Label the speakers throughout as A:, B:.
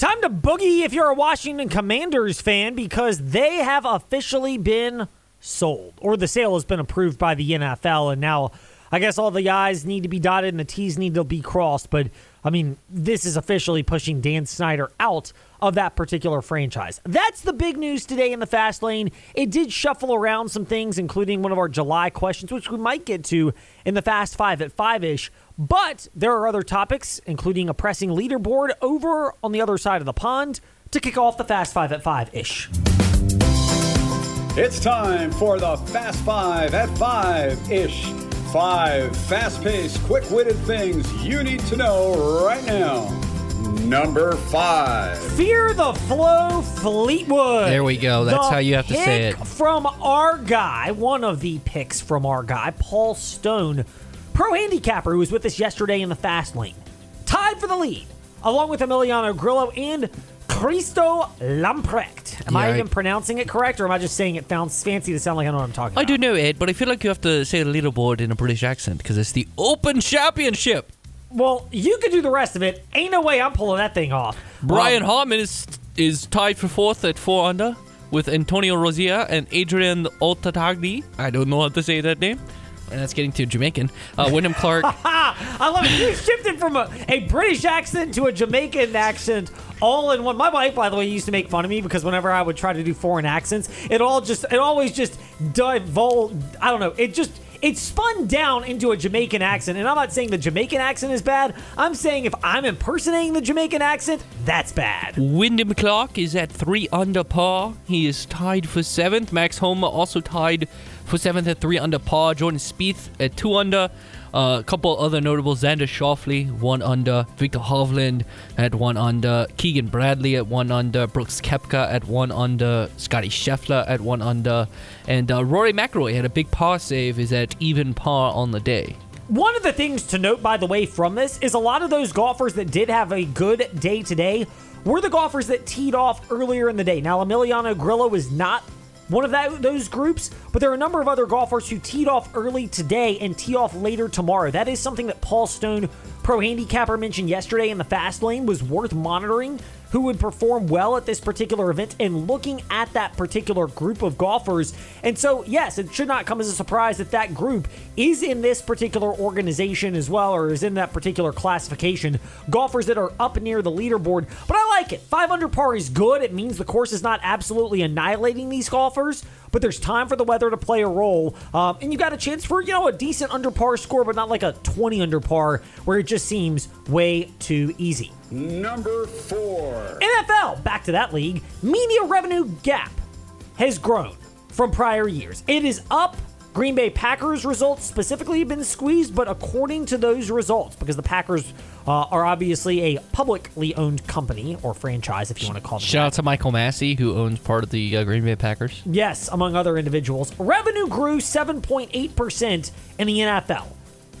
A: Time to boogie if you're a Washington Commanders fan because they have officially been sold, or the sale has been approved by the NFL, and now I guess all the I's need to be dotted and the T's need to be crossed. But I mean, this is officially pushing Dan Snyder out of that particular franchise. That's the big news today in the fast lane. It did shuffle around some things, including one of our July questions, which we might get to in the fast five at five ish. But there are other topics, including a pressing leaderboard over on the other side of the pond to kick off the fast five at five ish.
B: It's time for the Fast Five at Five ish. Five fast paced, quick witted things you need to know right now. Number five.
A: Fear the Flow Fleetwood.
C: There we go. That's
A: The
C: how you have to say it.
A: From our guy, one of the picks from our guy, Paul Stone, pro handicapper who was with us yesterday in the fast lane. Tied for the lead, along with Emiliano Grillo and Christo Lamprecht. Am I
C: Yeah, I-
A: even pronouncing it correct, or am I just saying it sounds fancy to sound like I know what I'm talking
C: I
A: about?
C: I do know it, but I feel like you have to say the leaderboard in a British accent because it's the Open Championship.
A: Well, you could do the rest of it. Ain't no way I'm pulling that thing off.
C: Brian
A: Um,
C: Harman is is tied for fourth at four under with Antonio Rosier and Adrian Oltatagli. I don't know how to say that name. And that's getting to Jamaican. Uh, Wyndham Clark.
A: I love it. You shifted from a, a British accent to a Jamaican accent all in one. My wife, by the way, used to make fun of me because whenever I would try to do foreign accents, it all just, it always just divulged. I don't know. It just, it spun down into a Jamaican accent. And I'm not saying the Jamaican accent is bad. I'm saying if I'm impersonating the Jamaican accent, that's bad.
C: Wyndham Clark is at three under par. He is tied for seventh. Max Homa also tied seventh at three under par. Jordan Spieth at two under. Uh, a couple other notable: Xander Schauffele one under. Viktor Hovland at one under. Keegan Bradley at one under. Brooks Koepka at one under. Scotty Scheffler at one under. And uh, Rory McIlroy had a big par save. Is at even par on the day.
A: One of the things to note, by the way, from this is a lot of those golfers that did have a good day today were the golfers that teed off earlier in the day. Now, Emiliano Grillo was not one of that, those groups, but there are a number of other golfers who teed off early today and tee off later tomorrow. That is something that Paul Stone, pro handicapper, mentioned yesterday in the fast lane was worth monitoring who would perform well at this particular event and looking at that particular group of golfers. And so, yes, it should not come as a surprise that that group is in this particular organization as well, or is in that particular classification. Golfers that are up near the leaderboard. But I like it. Five under par is good. It means the course is not absolutely annihilating these golfers. But there's time for the weather to play a role, um, and you got a chance for you know a decent under par score, but not like a 20 under par where it just seems way too easy.
B: Number four.
A: NFL, back to that league, media revenue gap has grown from prior years. It is up. Green Bay Packers results specifically have been squeezed, but according to those results, because the Packers uh, are obviously a publicly owned company or franchise, if you want to call them
C: Shout
A: that.
C: out to Michael Massey, who owns part of the uh, Green Bay Packers.
A: Yes, among other individuals. Revenue grew 7.8% in the NFL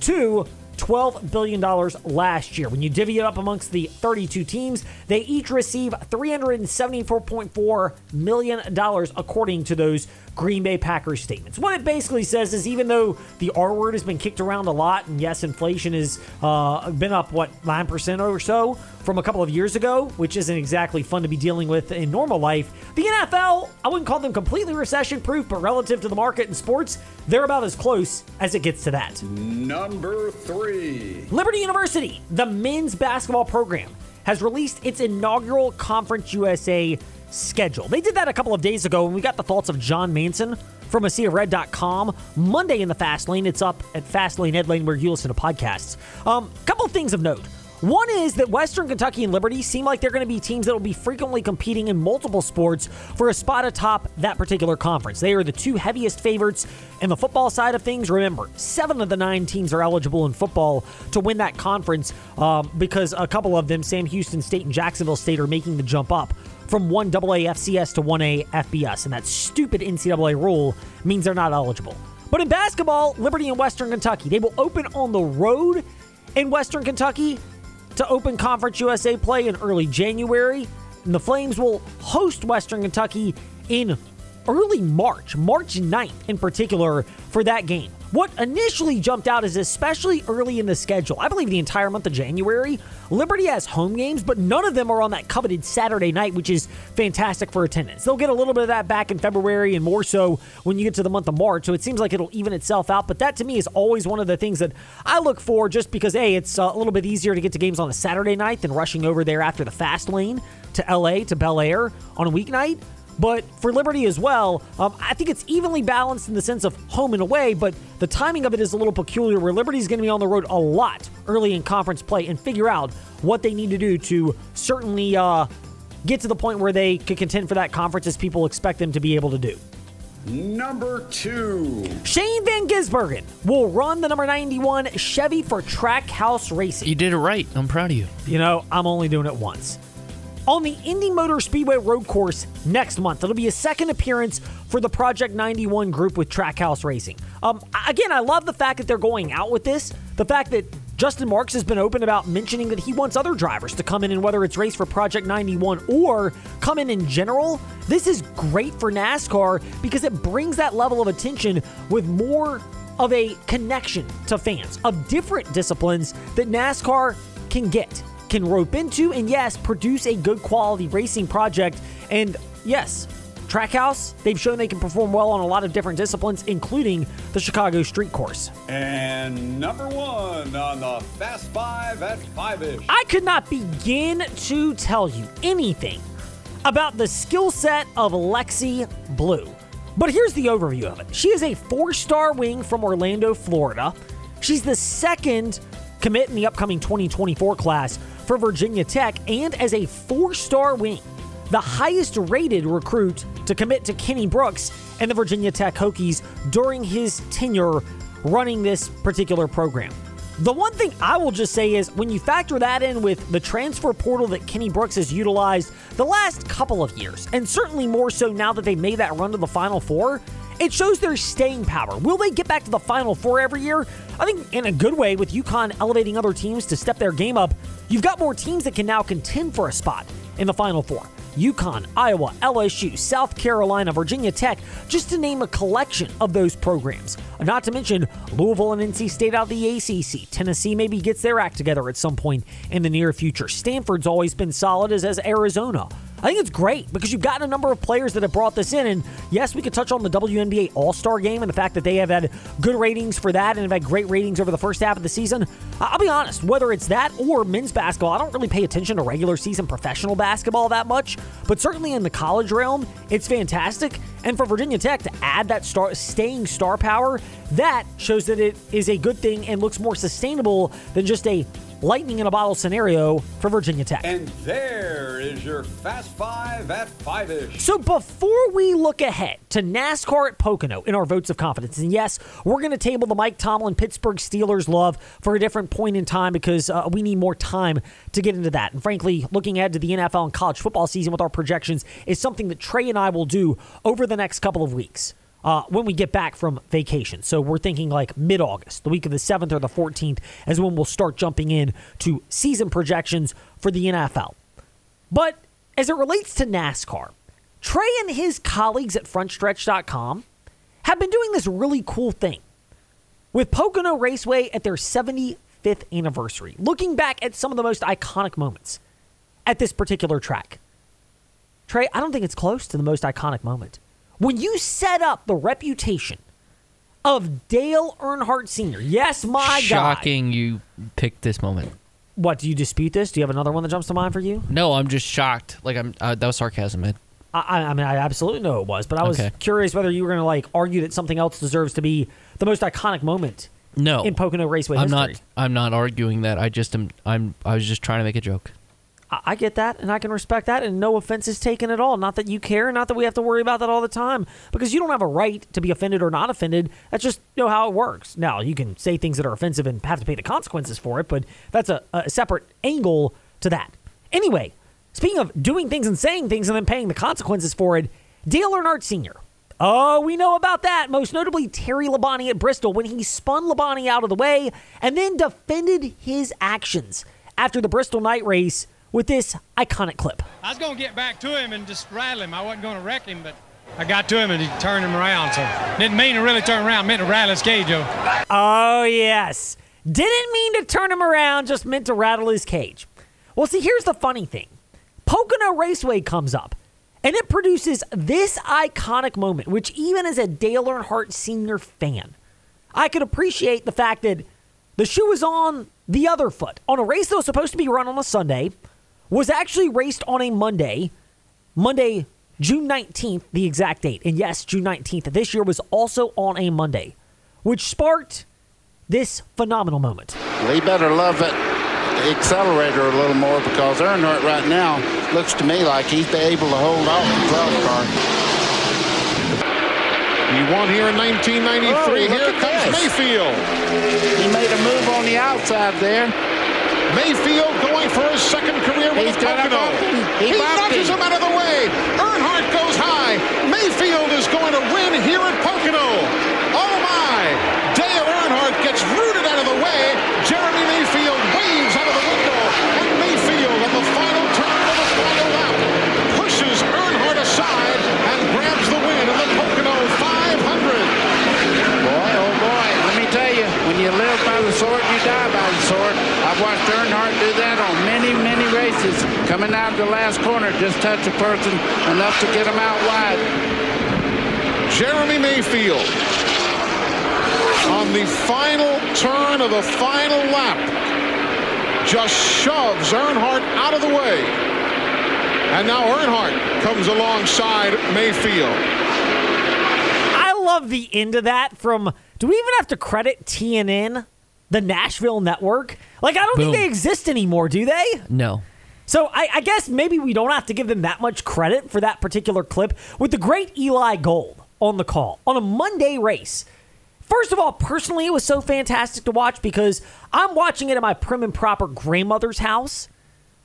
A: to $12 billion last year. When you divvy it up amongst the 32 teams, they each receive $374.4 million, according to those Green Bay Packers statements. What it basically says is even though the R word has been kicked around a lot, and yes, inflation has uh, been up, what, 9% or so from a couple of years ago, which isn't exactly fun to be dealing with in normal life, the NFL, I wouldn't call them completely recession proof, but relative to the market in sports, they're about as close as it gets to that.
B: Number three.
A: Liberty University, the men's basketball program, has released its inaugural Conference USA schedule. They did that a couple of days ago, and we got the thoughts of John Manson from AseaRed.com. Monday in the Fast Lane, it's up at Fast Lane Ed Lane where you listen to podcasts. Um, couple of things of note. One is that Western Kentucky and Liberty seem like they're going to be teams that will be frequently competing in multiple sports for a spot atop that particular conference. They are the two heaviest favorites in the football side of things. Remember, seven of the nine teams are eligible in football to win that conference um, because a couple of them, Sam Houston State and Jacksonville State, are making the jump up from 1AA FCS to 1A FBS. And that stupid NCAA rule means they're not eligible. But in basketball, Liberty and Western Kentucky, they will open on the road in Western Kentucky to open Conference USA play in early January. And the Flames will host Western Kentucky in early March, March 9th in particular, for that game. What initially jumped out is especially early in the schedule. I believe the entire month of January Liberty has home games, but none of them are on that coveted Saturday night, which is fantastic for attendance. They'll get a little bit of that back in February and more so when you get to the month of March. So it seems like it'll even itself out. But that to me is always one of the things that I look for just because, A, it's uh, a little bit easier to get to games on a Saturday night than rushing over there after the fast lane to LA to Bel Air on a weeknight. But for Liberty as well, um, I think it's evenly balanced in the sense of home and away, but the timing of it is a little peculiar where Liberty's going to be on the road a lot early in conference play and figure out what they need to do to certainly uh, get to the point where they could contend for that conference as people expect them to be able to do.
B: Number two.
A: Shane Van Gisbergen will run the number 91 Chevy for Trackhouse Racing.
C: You did it right. I'm proud of you.
A: You know, I'm only doing it once on the Indy Motor Speedway Road Course next month. It'll be a second appearance for the Project 91 group with Trackhouse Racing. Um, again, I love the fact that they're going out with this. The fact that Justin Marks has been open about mentioning that he wants other drivers to come in and whether it's race for Project 91 or come in in general. This is great for NASCAR because it brings that level of attention with more of a connection to fans of different disciplines that NASCAR can get can rope into and yes, produce a good quality racing project. And yes, Trackhouse, they've shown they can perform well on a lot of different disciplines, including the Chicago Street Course.
B: And number one on the Fast Five at Five ish.
A: I could not begin to tell you anything about the skill set of Lexi Blue. But here's the overview of it. She is a four star wing from Orlando, Florida. She's the second commit in the upcoming 2024 class for Virginia Tech and as a four star wing, the highest rated recruit to commit to Kenny Brooks and the Virginia Tech Hokies during his tenure running this particular program. The one thing I will just say is when you factor that in with the transfer portal that Kenny Brooks has utilized the last couple of years, and certainly more so now that they've made that run to the Final Four, it shows their staying power. Will they get back to the Final Four every year? I think in a good way with UConn elevating other teams to step their game up. You've got more teams that can now contend for a spot in the Final Four. UConn, Iowa, LSU, South Carolina, Virginia Tech, just to name a collection of those programs. Not to mention Louisville and NC State out of the ACC. Tennessee maybe gets their act together at some point in the near future. Stanford's always been solid, as has Arizona. I think it's great because you've gotten a number of players that have brought this in. And yes, we could touch on the WNBA All Star game and the fact that they have had good ratings for that and have had great ratings over the first half of the season. I'll be honest, whether it's that or men's basketball, I don't really pay attention to regular season professional basketball that much. But certainly in the college realm, it's fantastic. And for Virginia Tech to add that star, staying star power, that shows that it is a good thing and looks more sustainable than just a lightning in a bottle scenario for Virginia Tech.
B: And there is your Fast Five at Five ish.
A: So before we look ahead to NASCAR at Pocono in our votes of confidence, and yes, we're going to table the Mike Tomlin Pittsburgh Steelers love for a different point in time because uh, we need more time to get into that. And frankly, looking ahead to the NFL and college football season with our projections is something that Trey and I will do over the next couple of weeks uh, when we get back from vacation. So we're thinking like mid August, the week of the 7th or the 14th, is when we'll start jumping in to season projections for the NFL. But as it relates to NASCAR, Trey and his colleagues at frontstretch.com have been doing this really cool thing with Pocono Raceway at their 75th anniversary, looking back at some of the most iconic moments at this particular track. Trey, I don't think it's close to the most iconic moment. When you set up the reputation of Dale Earnhardt Sr., yes, my God
C: Shocking you picked this moment.
A: What, do you dispute this? Do you have another one that jumps to mind for you?
C: No, I'm just shocked. Like I'm uh, that was sarcasm, man.
A: I, I mean, I absolutely know it was, but I was
C: Okay.
A: curious whether you were going to like argue that something else deserves to be the most iconic moment
C: No.
A: in Pocono Raceway
C: I'm
A: history.
C: not I'm not arguing that. I just am I'm I was just trying to make a joke.
A: I, get that, and I can respect that, and no offense is taken at all. Not that you care, not that we have to worry about that all the time, because you don't have a right to be offended or not offended. That's just you know how it works. Now you can say things that are offensive and have to pay the consequences for it, but that's a, a separate angle to that. Anyway, speaking of doing things and saying things and then paying the consequences for it, Dale Earnhardt Sr. Oh, we know about that. Most notably, Terry Labonte at Bristol when he spun Labonte out of the way and then defended his actions after the Bristol night race with this iconic clip.
D: I was going to get back to him and just rattle him. I wasn't going to wreck him, but I got to him and he turned him around. So didn't mean to really turn around. Meant to rattle his cage over.
A: Oh, yes. Didn't mean to turn him around, just meant to rattle his cage. Well, see, here's the funny thing Pocono Raceway comes up, and it produces this iconic moment, which even as a Dale Earnhardt Sr. fan, I could appreciate the fact that the shoe was on the other foot. On a race that was supposed to be run on a Sunday, was actually raced on a Monday, Monday, June 19th, the exact date. And yes, June 19th this year was also on a Monday, which sparked this phenomenal moment.
E: He better love it accelerator a little more because Earnhardt right now looks to me like he's able to hold off the 12 car.
F: He won here in 1993.
E: Oh,
F: here comes
E: this.
F: Mayfield.
E: He made a move on the outside there.
F: Mayfield going for his second career win
E: He's
F: at Pocono.
E: He
F: He, nudges
E: him.
F: him out of the way. Earnhardt goes high. Mayfield is going to win here at Pocono. Oh my! Dale Earnhardt gets rooted out of the way. Jeremy Mayfield waves out of the window. And Mayfield on the final turn of the final lap pushes Earnhardt aside and grabs the win in the Pocono 500.
E: Boy, oh boy, let me tell you, when you live by the sword, you die by the sword. I've watched Earnhardt do that on many, many races. Coming out of the last corner, just touch a person enough to get him out wide.
F: Jeremy Mayfield on the final turn of the final lap just shoves Earnhardt out of the way. And now Earnhardt comes alongside Mayfield.
A: I love the end of that from. Do we even have to credit TNN, the Nashville network? Like, I don't
C: Boom.
A: think they exist anymore, do they?
C: No.
A: So I, I guess maybe we don't have to give them that much credit for that particular clip with the great Eli Gold on the call on a Monday race. First of all, personally, it was so fantastic to watch because I'm watching it at my prim and proper grandmother's house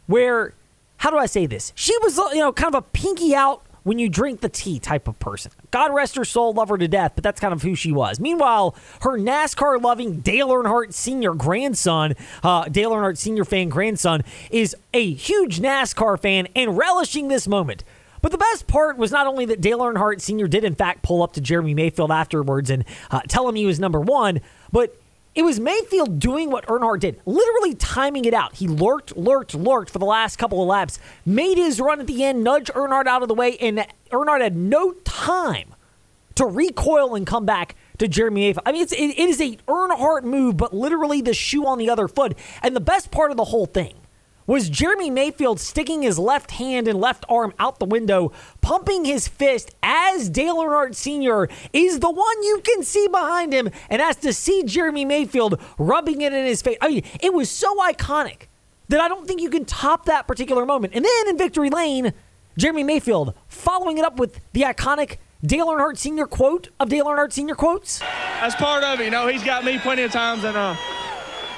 A: where, how do I say this? She was, you know, kind of a pinky out when you drink the tea type of person. God rest her soul, love her to death, but that's kind of who she was. Meanwhile, her NASCAR loving Dale Earnhardt Sr. grandson, uh, Dale Earnhardt Sr. fan grandson, is a huge NASCAR fan and relishing this moment. But the best part was not only that Dale Earnhardt Sr. did, in fact, pull up to Jeremy Mayfield afterwards and uh, tell him he was number one, but it was Mayfield doing what Earnhardt did, literally timing it out. He lurked, lurked, lurked for the last couple of laps, made his run at the end, nudged Earnhardt out of the way, and Earnhardt had no time to recoil and come back to Jeremy Mayfield. I mean, it's, it, it is a Earnhardt move, but literally the shoe on the other foot. And the best part of the whole thing was Jeremy Mayfield sticking his left hand and left arm out the window, pumping his fist as Dale Earnhardt Sr. is the one you can see behind him, and has to see Jeremy Mayfield rubbing it in his face. I mean, it was so iconic that I don't think you can top that particular moment. And then in Victory Lane, Jeremy Mayfield following it up with the iconic Dale Earnhardt Sr. quote of Dale Earnhardt Sr. quotes.
G: that's part of it. You know, he's got me plenty of times, and uh,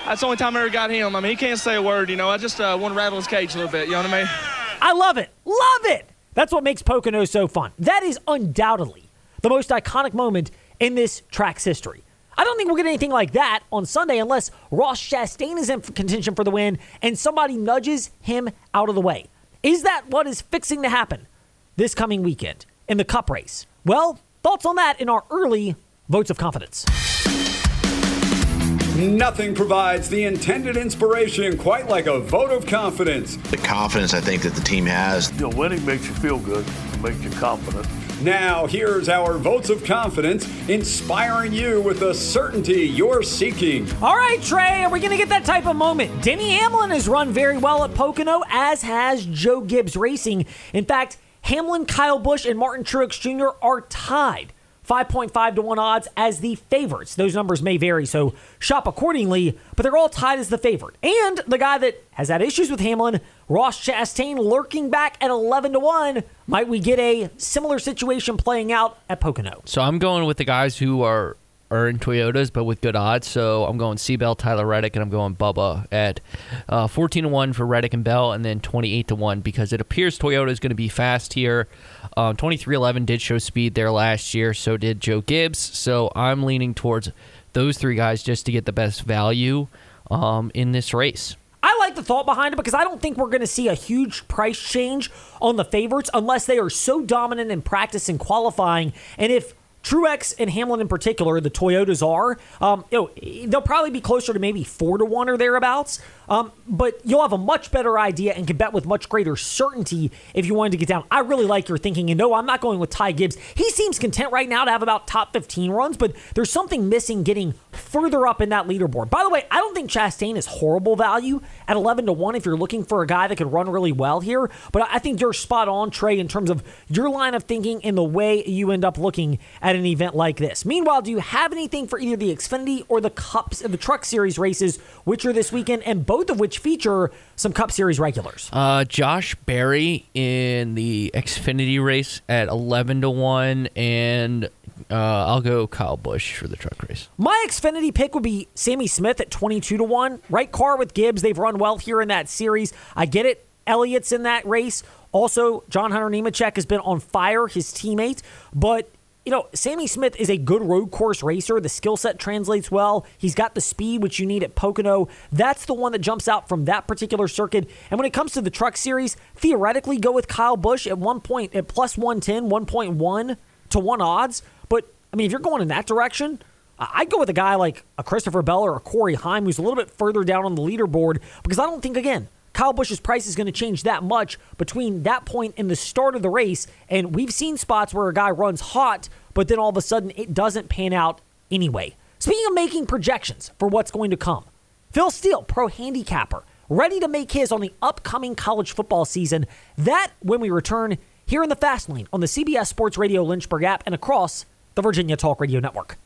G: that's the only time I ever got him. I mean, he can't say a word. You know, I just uh, want to rattle his cage a little bit. You know what I mean?
A: I love it. Love it. That's what makes Pocono so fun. That is undoubtedly the most iconic moment in this track's history. I don't think we'll get anything like that on Sunday unless Ross Chastain is in contention for the win and somebody nudges him out of the way. Is that what is fixing to happen this coming weekend in the Cup race? Well, thoughts on that in our early votes of confidence.
B: Nothing provides the intended inspiration quite like a vote of confidence.
H: The confidence I think that the team has.
I: You know, winning makes you feel good, it makes you confident.
B: Now, here's our votes of confidence, inspiring you with the certainty you're seeking.
A: All right, Trey, are we going to get that type of moment? Denny Hamlin has run very well at Pocono, as has Joe Gibbs Racing. In fact, Hamlin, Kyle Busch, and Martin Truex Jr. are tied 5.5 to 1 odds as the favorites. Those numbers may vary, so shop accordingly, but they're all tied as the favorite. And the guy that has had issues with Hamlin, Ross Chastain, lurking back at 11 to 1. Might we get a similar situation playing out at Pocono?
C: So I'm going with the guys who are in Toyotas, but with good odds. So I'm going Seabell, Tyler Reddick, and I'm going Bubba at uh, 14 to one for Reddick and Bell, and then 28 to one because it appears Toyota is going to be fast here. Um, 23XI did show speed there last year, so did Joe Gibbs. So I'm leaning towards those three guys just to get the best value um, in this race.
A: I like the thought behind it because I don't think we're going to see a huge price change on the favorites unless they are so dominant in practice and qualifying. And if Truex and Hamlin in particular, the Toyotas are, um, you know, they'll probably be closer to maybe four to one or thereabouts. Um, but you'll have a much better idea and can bet with much greater certainty if you wanted to get down. I really like your thinking. And no, I'm not going with Ty Gibbs. He seems content right now to have about top 15 runs, but there's something missing getting further up in that leaderboard. By the way, I don't think Chastain is horrible value at 11 to 1 if you're looking for a guy that could run really well here. But I think you're spot on, Trey, in terms of your line of thinking and the way you end up looking at an event like this. Meanwhile, do you have anything for either the Xfinity or the Cups and the Truck Series races, which are this weekend? And both both of which feature some Cup Series regulars.
C: Uh, Josh Berry in the Xfinity race at 11 to 1, and uh, I'll go Kyle Busch for the truck race.
A: My Xfinity pick would be Sammy Smith at 22 to 1. Right car with Gibbs. They've run well here in that series. I get it. Elliott's in that race. Also, John Hunter Nemechek has been on fire, his teammate, but you know, Sammy Smith is a good road course racer. The skill set translates well. He's got the speed which you need at Pocono. That's the one that jumps out from that particular circuit. And when it comes to the truck series, theoretically go with Kyle Busch at one point at plus 110, 1.1 to 1 odds. But I mean, if you're going in that direction, I'd go with a guy like a Christopher Bell or a Corey Heim who's a little bit further down on the leaderboard because I don't think, again, Kyle Busch's price is going to change that much between that point and the start of the race. And we've seen spots where a guy runs hot, but then all of a sudden it doesn't pan out anyway. Speaking of making projections for what's going to come, Phil Steele, pro handicapper, ready to make his on the upcoming college football season. That when we return here in the Fast Lane on the CBS Sports Radio Lynchburg app and across the Virginia Talk Radio Network.